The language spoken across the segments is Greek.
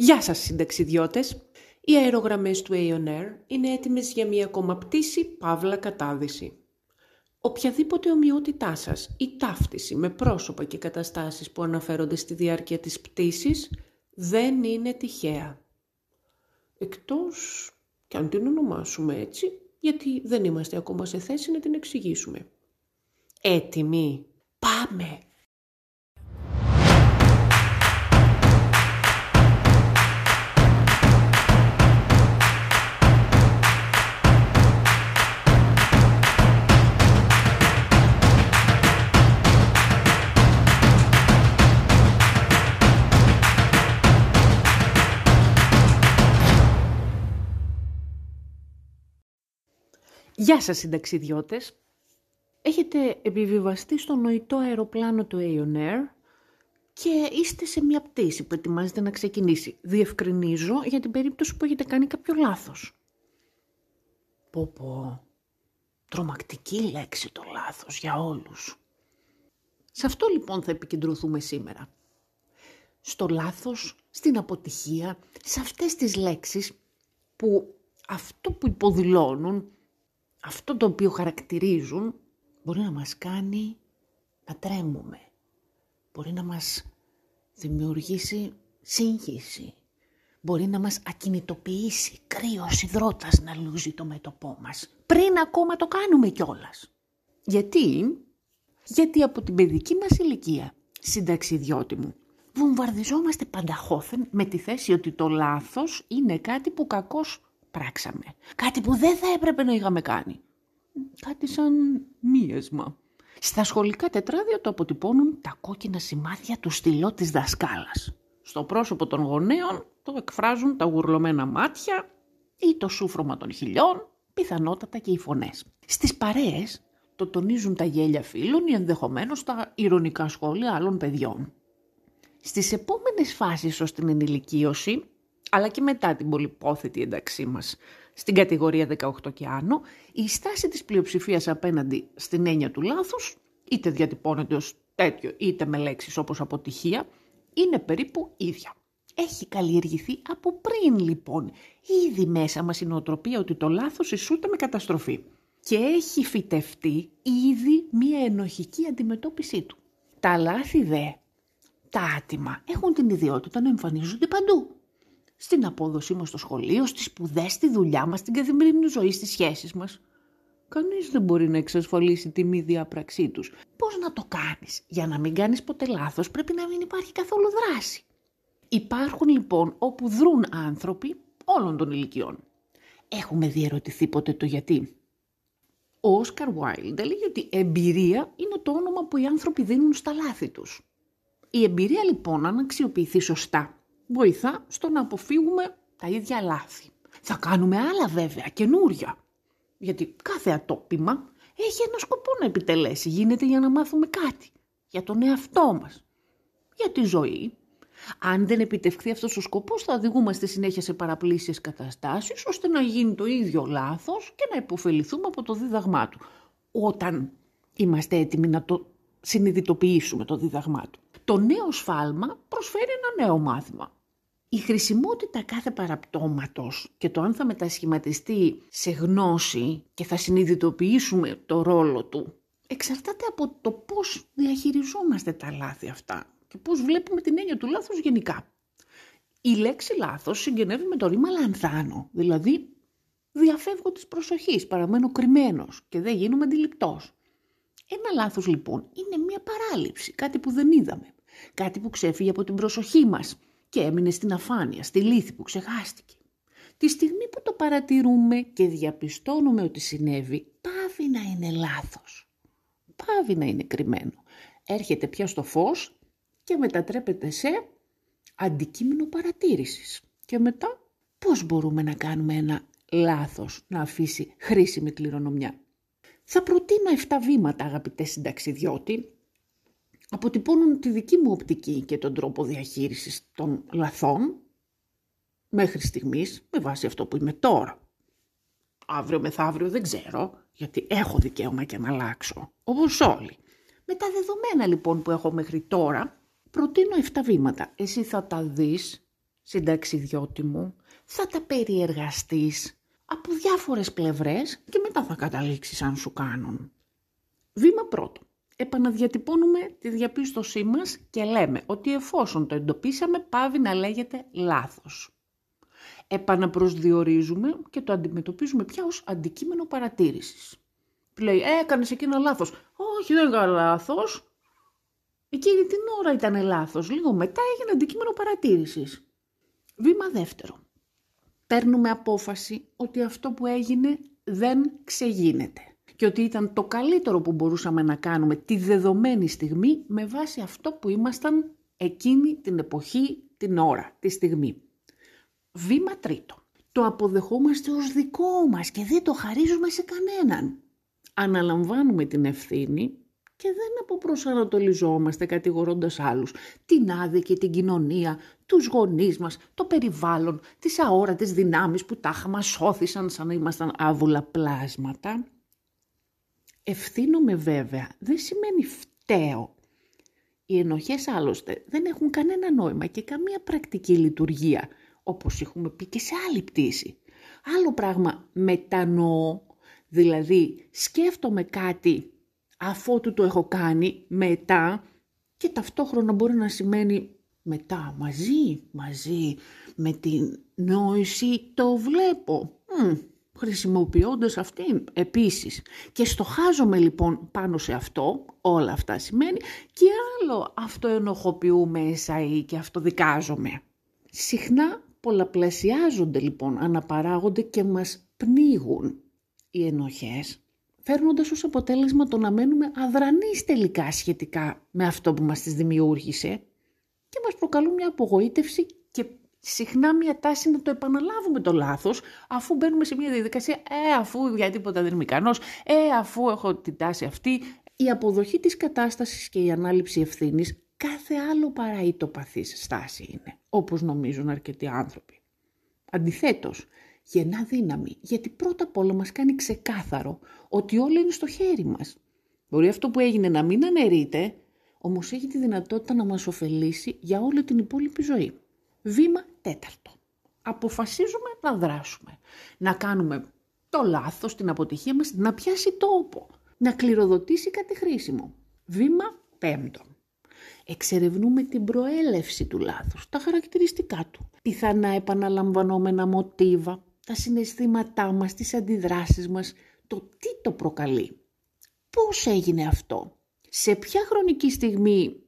Γεια σας συνταξιδιώτες! Οι αερογραμμές του Aeon είναι έτοιμες για μια ακόμα πτήση παύλα κατάδυση. Οποιαδήποτε ομοιότητά σας ή ταύτιση με πρόσωπα και καταστάσεις που αναφέρονται στη διάρκεια της πτήσης δεν είναι τυχαία. Εκτός και αν την ονομάσουμε έτσι, γιατί δεν είμαστε ακόμα σε θέση να την εξηγήσουμε. Έτοιμοι. Πάμε! Γεια σας συνταξιδιώτες. Έχετε επιβιβαστεί στο νοητό αεροπλάνο του Aeon Air και είστε σε μια πτήση που ετοιμάζεται να ξεκινήσει. Διευκρινίζω για την περίπτωση που έχετε κάνει κάποιο λάθος. Πω πω, τρομακτική λέξη το λάθος για όλους. Σε αυτό λοιπόν θα επικεντρωθούμε σήμερα. Στο λάθος, στην αποτυχία, σε αυτές τις λέξεις που αυτό που υποδηλώνουν αυτό το οποίο χαρακτηρίζουν μπορεί να μας κάνει να τρέμουμε. Μπορεί να μας δημιουργήσει σύγχυση. Μπορεί να μας ακινητοποιήσει κρύος υδρότας να λούζει το μέτωπό μας. Πριν ακόμα το κάνουμε κιόλας. Γιατί, γιατί από την παιδική μας ηλικία, συνταξιδιώτη μου, βομβαρδιζόμαστε πανταχώθεν με τη θέση ότι το λάθος είναι κάτι που κακώς πράξαμε. Κάτι που δεν θα έπρεπε να είχαμε κάνει. Κάτι σαν μίασμα. Στα σχολικά τετράδια το αποτυπώνουν τα κόκκινα σημάδια του στυλό της δασκάλας. Στο πρόσωπο των γονέων το εκφράζουν τα γουρλωμένα μάτια ή το σούφρωμα των χιλιών, πιθανότατα και οι φωνές. Στις παρέες το τονίζουν τα γέλια φίλων ή ενδεχομένως τα ηρωνικά σχόλια άλλων παιδιών. Στις επόμενες φάσεις ως την ενηλικίωση αλλά και μετά την πολυπόθετη ένταξή μας στην κατηγορία 18 και άνω, η στάση της πλειοψηφίας απέναντι στην έννοια του λάθους, είτε διατυπώνεται ως τέτοιο είτε με λέξεις όπως αποτυχία, είναι περίπου ίδια. Έχει καλλιεργηθεί από πριν λοιπόν ήδη μέσα μας η νοοτροπία ότι το λάθος ισούται με καταστροφή και έχει φυτευτεί ήδη μία ενοχική αντιμετώπιση του. Τα λάθη δε, τα άτιμα έχουν την ιδιότητα να εμφανίζονται παντού στην απόδοσή μας στο σχολείο, στις σπουδές, στη δουλειά μας, στην καθημερινή ζωή, στις σχέσεις μας. Κανείς δεν μπορεί να εξασφαλίσει τη μη διάπραξή τους. Πώς να το κάνεις; Για να μην κάνεις ποτέ λάθος πρέπει να μην υπάρχει καθόλου δράση. Υπάρχουν λοιπόν όπου δρούν άνθρωποι όλων των ηλικιών. Έχουμε διερωτηθεί ποτέ το γιατί. Ο Όσκαρ Βάιλντ έλεγε ότι εμπειρία είναι το όνομα που οι άνθρωποι δίνουν στα λάθη τους. Η εμπειρία λοιπόν αν αξιοποιηθεί σωστά βοηθά στο να αποφύγουμε τα ίδια λάθη. Θα κάνουμε άλλα βέβαια, καινούρια. Γιατί κάθε ατόπιμα έχει ένα σκοπό να επιτελέσει. Γίνεται για να μάθουμε κάτι. Για τον εαυτό μας. Για τη ζωή. Αν δεν επιτευχθεί αυτός ο σκοπός θα οδηγούμαστε συνέχεια σε παραπλήσιες καταστάσεις ώστε να γίνει το ίδιο λάθος και να υποφεληθούμε από το δίδαγμά του. Όταν είμαστε έτοιμοι να το συνειδητοποιήσουμε το δίδαγμά του. Το νέο σφάλμα προσφέρει ένα νέο μάθημα η χρησιμότητα κάθε παραπτώματος και το αν θα μετασχηματιστεί σε γνώση και θα συνειδητοποιήσουμε το ρόλο του εξαρτάται από το πώς διαχειριζόμαστε τα λάθη αυτά και πώς βλέπουμε την έννοια του λάθους γενικά. Η λέξη λάθος συγγενεύει με το ρήμα λανθάνω, δηλαδή διαφεύγω της προσοχής, παραμένω κρυμμένος και δεν γίνομαι αντιληπτός. Ένα λάθος λοιπόν είναι μια παράληψη, κάτι που δεν είδαμε, κάτι που ξέφυγε από την προσοχή μας και έμεινε στην αφάνεια, στη λύθη που ξεχάστηκε. Τη στιγμή που το παρατηρούμε και διαπιστώνουμε ότι συνέβη, πάβει να είναι λάθος. Πάβει να είναι κρυμμένο. Έρχεται πια στο φως και μετατρέπεται σε αντικείμενο παρατήρησης. Και μετά πώς μπορούμε να κάνουμε ένα λάθος να αφήσει χρήσιμη κληρονομιά; Θα προτείνω 7 βήματα αγαπητές συνταξιδιώτη αποτυπώνουν τη δική μου οπτική και τον τρόπο διαχείρισης των λαθών μέχρι στιγμής με βάση αυτό που είμαι τώρα. Αύριο μεθαύριο δεν ξέρω, γιατί έχω δικαίωμα και να αλλάξω, όπως όλοι. Με τα δεδομένα λοιπόν που έχω μέχρι τώρα, προτείνω 7 βήματα. Εσύ θα τα δεις συνταξιδιώτη μου, θα τα περιεργαστείς από διάφορες πλευρές και μετά θα καταλήξεις αν σου κάνουν. Βήμα πρώτο. Επαναδιατυπώνουμε τη διαπίστωσή μας και λέμε ότι εφόσον το εντοπίσαμε πάβει να λέγεται λάθος. Επαναπροσδιορίζουμε και το αντιμετωπίζουμε πια ως αντικείμενο παρατήρησης. Λέει, «Ε, έκανες εκείνο λάθος. Όχι, δεν έκανα λάθος. Εκείνη την ώρα ήταν λάθος. Λίγο μετά έγινε αντικείμενο παρατήρησης. Βήμα δεύτερο. Παίρνουμε απόφαση ότι αυτό που έγινε δεν ξεγίνεται και ότι ήταν το καλύτερο που μπορούσαμε να κάνουμε τη δεδομένη στιγμή με βάση αυτό που ήμασταν εκείνη την εποχή, την ώρα, τη στιγμή. Βήμα τρίτο. Το αποδεχόμαστε ως δικό μας και δεν το χαρίζουμε σε κανέναν. Αναλαμβάνουμε την ευθύνη και δεν αποπροσανατολιζόμαστε κατηγορώντας άλλους την άδικη, την κοινωνία, τους γονείς μας, το περιβάλλον, τις αόρατες δυνάμεις που τάχα μας σώθησαν σαν να ήμασταν άβουλα πλάσματα. Ευθύνομαι βέβαια δεν σημαίνει φταίω. Οι ενοχές άλλωστε δεν έχουν κανένα νόημα και καμία πρακτική λειτουργία, όπως έχουμε πει και σε άλλη πτήση. Άλλο πράγμα μετανοώ, δηλαδή σκέφτομαι κάτι αφότου το έχω κάνει μετά και ταυτόχρονα μπορεί να σημαίνει μετά μαζί, μαζί με την νόηση το βλέπω. Μ, χρησιμοποιώντας αυτήν επίσης. Και στοχάζομαι λοιπόν πάνω σε αυτό, όλα αυτά σημαίνει, και άλλο αυτό ενοχοποιούμε εσαΐ και αυτό δικάζομαι. Συχνά πολλαπλασιάζονται λοιπόν, αναπαράγονται και μας πνίγουν οι ενοχές φέρνοντας ως αποτέλεσμα το να μένουμε αδρανείς τελικά σχετικά με αυτό που μας τις δημιούργησε και μας προκαλούν μια απογοήτευση και συχνά μια τάση να το επαναλάβουμε το λάθος αφού μπαίνουμε σε μια διαδικασία «ε, αφού για τίποτα δεν είμαι ικανός», «ε, αφού έχω την τάση αυτή». Η αποδοχή της κατάστασης και η ανάληψη ευθύνης κάθε άλλο παρά η τοπαθής στάση είναι, όπως νομίζουν αρκετοί άνθρωποι. Αντιθέτως, γεννά δύναμη, γιατί πρώτα απ' όλα μας κάνει ξεκάθαρο ότι όλα είναι στο χέρι μας. Μπορεί αυτό που έγινε να μην αναιρείται, όμως έχει τη δυνατότητα να μας ωφελήσει για όλη την υπόλοιπη ζωή. Βήμα τέταρτο. Αποφασίζουμε να δράσουμε. Να κάνουμε το λάθος, την αποτυχία μας, να πιάσει τόπο. Να κληροδοτήσει κάτι χρήσιμο. Βήμα πέμπτο. Εξερευνούμε την προέλευση του λάθους, τα χαρακτηριστικά του. Πιθανά επαναλαμβανόμενα μοτίβα, τα συναισθήματά μας, τις αντιδράσεις μας, το τι το προκαλεί. Πώς έγινε αυτό, σε ποια χρονική στιγμή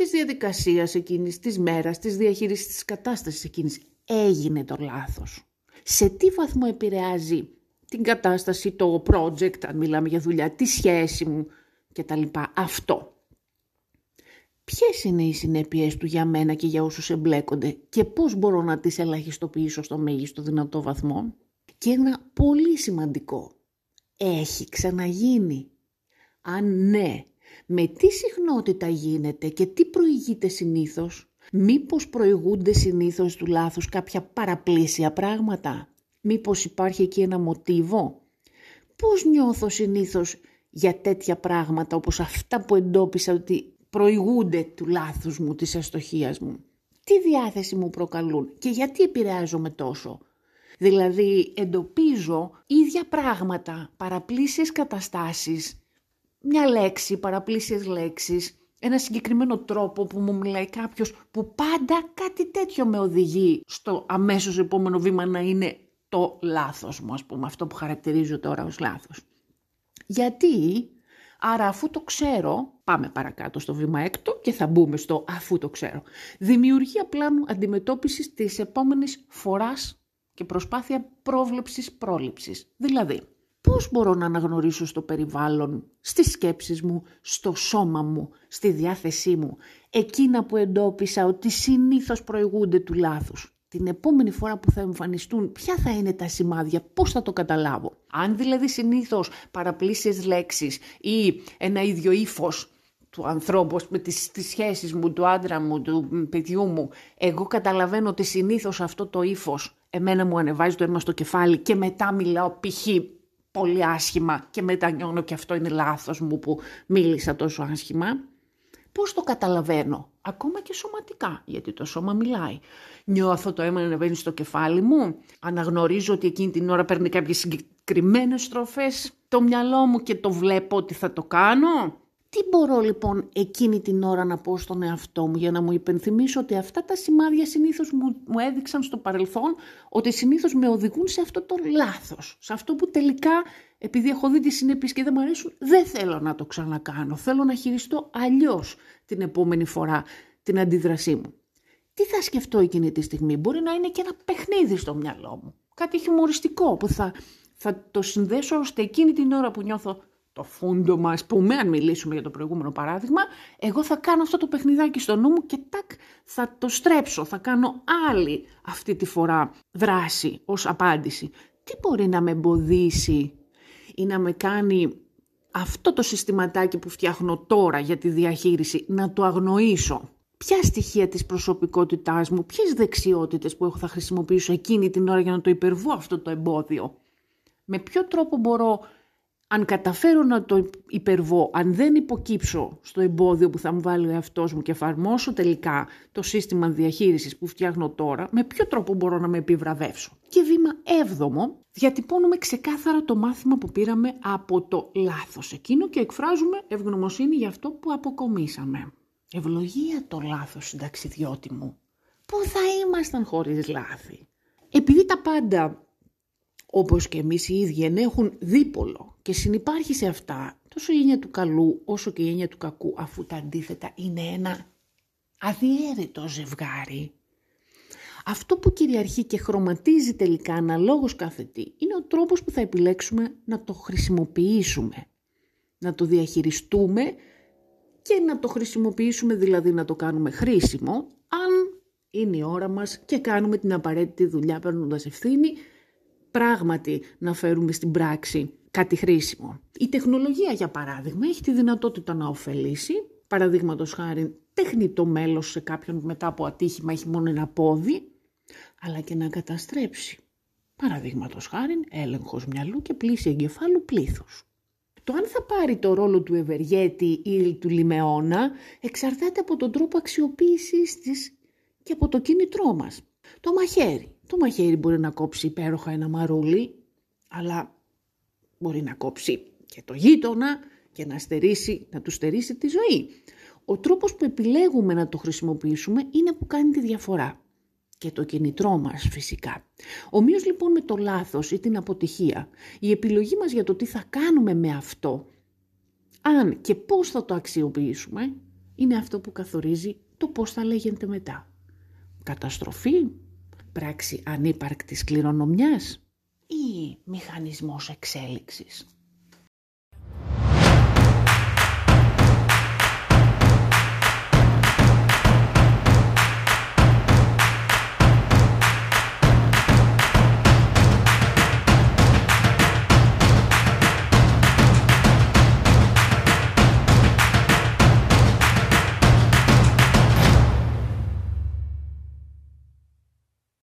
της διαδικασίας εκείνης, της μέρας, της διαχείρισης της κατάστασης εκείνης έγινε το λάθος. Σε τι βαθμό επηρεάζει την κατάσταση, το project, αν μιλάμε για δουλειά, τη σχέση μου κτλ. Αυτό; Ποιες είναι οι συνέπειες του για μένα και για όσους εμπλέκονται και πώς μπορώ να τις ελαχιστοποιήσω στο μέγιστο δυνατό βαθμό; Και ένα πολύ σημαντικό. Έχει ξαναγίνει. Αν ναι, με τι συχνότητα γίνεται και τι προηγείται συνήθως; Μήπως προηγούνται συνήθως του λάθους κάποια παραπλήσια πράγματα; Μήπως υπάρχει εκεί ένα μοτίβο; Πώς νιώθω συνήθως για τέτοια πράγματα όπως αυτά που εντόπισα ότι προηγούνται του λάθους μου, της αστοχίας μου; Τι διάθεση μου προκαλούν και γιατί επηρεάζομαι τόσο; Δηλαδή εντοπίζω ίδια πράγματα, παραπλήσιες καταστάσεις, μια λέξη, παραπλήσιες λέξεις, ένα συγκεκριμένο τρόπο που μου μιλάει κάποιος που πάντα κάτι τέτοιο με οδηγεί στο αμέσως επόμενο βήμα να είναι το λάθος μου, ας πούμε, αυτό που χαρακτηρίζω τώρα ως λάθος. Γιατί; Άρα αφού το ξέρω, πάμε παρακάτω στο βήμα έκτο και θα μπούμε στο αφού το ξέρω. Δημιουργία πλάνου αντιμετώπισης της επόμενης φοράς και προσπάθεια πρόβλεψης πρόληψης. Δηλαδή, πώς μπορώ να αναγνωρίσω στο περιβάλλον, στις σκέψεις μου, στο σώμα μου, στη διάθεσή μου, εκείνα που εντόπισα ότι συνήθως προηγούνται του λάθους; Την επόμενη φορά που θα εμφανιστούν, ποια θα είναι τα σημάδια, πώς θα το καταλάβω; Αν δηλαδή συνήθως παραπλήσεις λέξεις ή ένα ίδιο ύφος του ανθρώπου, με τις, τις σχέσεις μου, του άντρα μου, του παιδιού μου, εγώ καταλαβαίνω ότι συνήθως αυτό το ύφος εμένα μου ανεβάζει το αίμα στο κεφάλι και μετά μιλάω π.χ. πολύ άσχημα και μετά νιώνω και αυτό είναι λάθος μου που μίλησα τόσο άσχημα. Πώς το καταλαβαίνω, ακόμα και σωματικά, γιατί το σώμα μιλάει. Νιώθω το αίμα να ανεβαίνει στο κεφάλι μου, αναγνωρίζω ότι εκείνη την ώρα παίρνει κάποιες συγκεκριμένες στροφές το μυαλό μου και το βλέπω ότι θα το κάνω. Τι μπορώ λοιπόν εκείνη την ώρα να πω στον εαυτό μου για να μου υπενθυμίσω ότι αυτά τα σημάδια συνήθως μου, μου έδειξαν στο παρελθόν ότι συνήθως με οδηγούν σε αυτό το λάθος. Σε αυτό που τελικά επειδή έχω δει τις συνέπειες και δεν μου αρέσουν δεν θέλω να το ξανακάνω. Θέλω να χειριστώ αλλιώς την επόμενη φορά την αντίδρασή μου. Τι θα σκεφτώ εκείνη τη στιγμή; Μπορεί να είναι και ένα παιχνίδι στο μυαλό μου. Κάτι χιουμοριστικό που θα, θα το συνδέσω ώστε εκείνη την ώρα που νιώθω το φούντομα, ας πούμε, αν μιλήσουμε για το προηγούμενο παράδειγμα, εγώ θα κάνω αυτό το παιχνιδάκι στο νου μου και τάκ θα το στρέψω, θα κάνω άλλη αυτή τη φορά δράση ως απάντηση. Τι μπορεί να με εμποδίσει ή να με κάνει αυτό το συστηματάκι που φτιάχνω τώρα για τη διαχείριση να το αγνοήσω; Ποια στοιχεία της προσωπικότητάς μου, ποιες δεξιότητες που έχω θα χρησιμοποιήσω εκείνη την ώρα για να το υπερβώ αυτό το εμπόδιο; Με ποιο τρόπο μπορώ αν καταφέρω να το υπερβώ, αν δεν υποκύψω στο εμπόδιο που θα μου βάλει ο εαυτός μου και εφαρμόσω τελικά το σύστημα διαχείρισης που φτιάχνω τώρα, με ποιο τρόπο μπορώ να με επιβραβεύσω; Και βήμα έβδομο, διατυπώνουμε ξεκάθαρα το μάθημα που πήραμε από το λάθος εκείνο και εκφράζουμε ευγνωμοσύνη για αυτό που αποκομίσαμε. Ευλογία το λάθος, συνταξιδιώτη μου. Πού θα ήμασταν χωρίς λάθη; Επειδή τα πάντα όπως και εμείς οι ίδιοι ενέχουν δίπολο και συνυπάρχει σε αυτά τόσο η έννοια του καλού όσο και η έννοια του κακού αφού τα αντίθετα είναι ένα αδιέρετο ζευγάρι. Αυτό που κυριαρχεί και χρωματίζει τελικά αναλόγως κάθε τι είναι ο τρόπος που θα επιλέξουμε να το χρησιμοποιήσουμε, να το διαχειριστούμε και να το χρησιμοποιήσουμε δηλαδή να το κάνουμε χρήσιμο αν είναι η ώρα μας και κάνουμε την απαραίτητη δουλειά παίρνοντας ευθύνη πράγματι να φέρουμε στην πράξη κάτι χρήσιμο. Η τεχνολογία, για παράδειγμα, έχει τη δυνατότητα να ωφελήσει, παραδείγματος χάρη τεχνητό μέλος σε κάποιον μετά από ατύχημα έχει μόνο ένα πόδι, αλλά και να καταστρέψει. Παραδείγματος χάρη έλεγχος μυαλού και πλήση εγκεφάλου πλήθους. Το αν θα πάρει το ρόλο του ευεργέτη ή του λιμεώνα εξαρτάται από τον τρόπο αξιοποίησης της και από το κίνητρό μας. Το μαχαίρι. Το μαχαίρι μπορεί να κόψει υπέροχα ένα μαρούλι, αλλά μπορεί να κόψει και το γείτονα και να, στερήσει, να του στερήσει τη ζωή. Ο τρόπος που επιλέγουμε να το χρησιμοποιήσουμε είναι που κάνει τη διαφορά. Και το κινητρό μας φυσικά. Ομοίως λοιπόν με το λάθος ή την αποτυχία, η επιλογή μας για το τι θα κάνουμε με αυτό, αν και πώς θα το αξιοποιήσουμε, είναι αυτό που καθορίζει το πώς θα λέγεται μετά. Καταστροφή, πράξη ανύπαρκτης κληρονομιάς ή μηχανισμός εξέλιξης.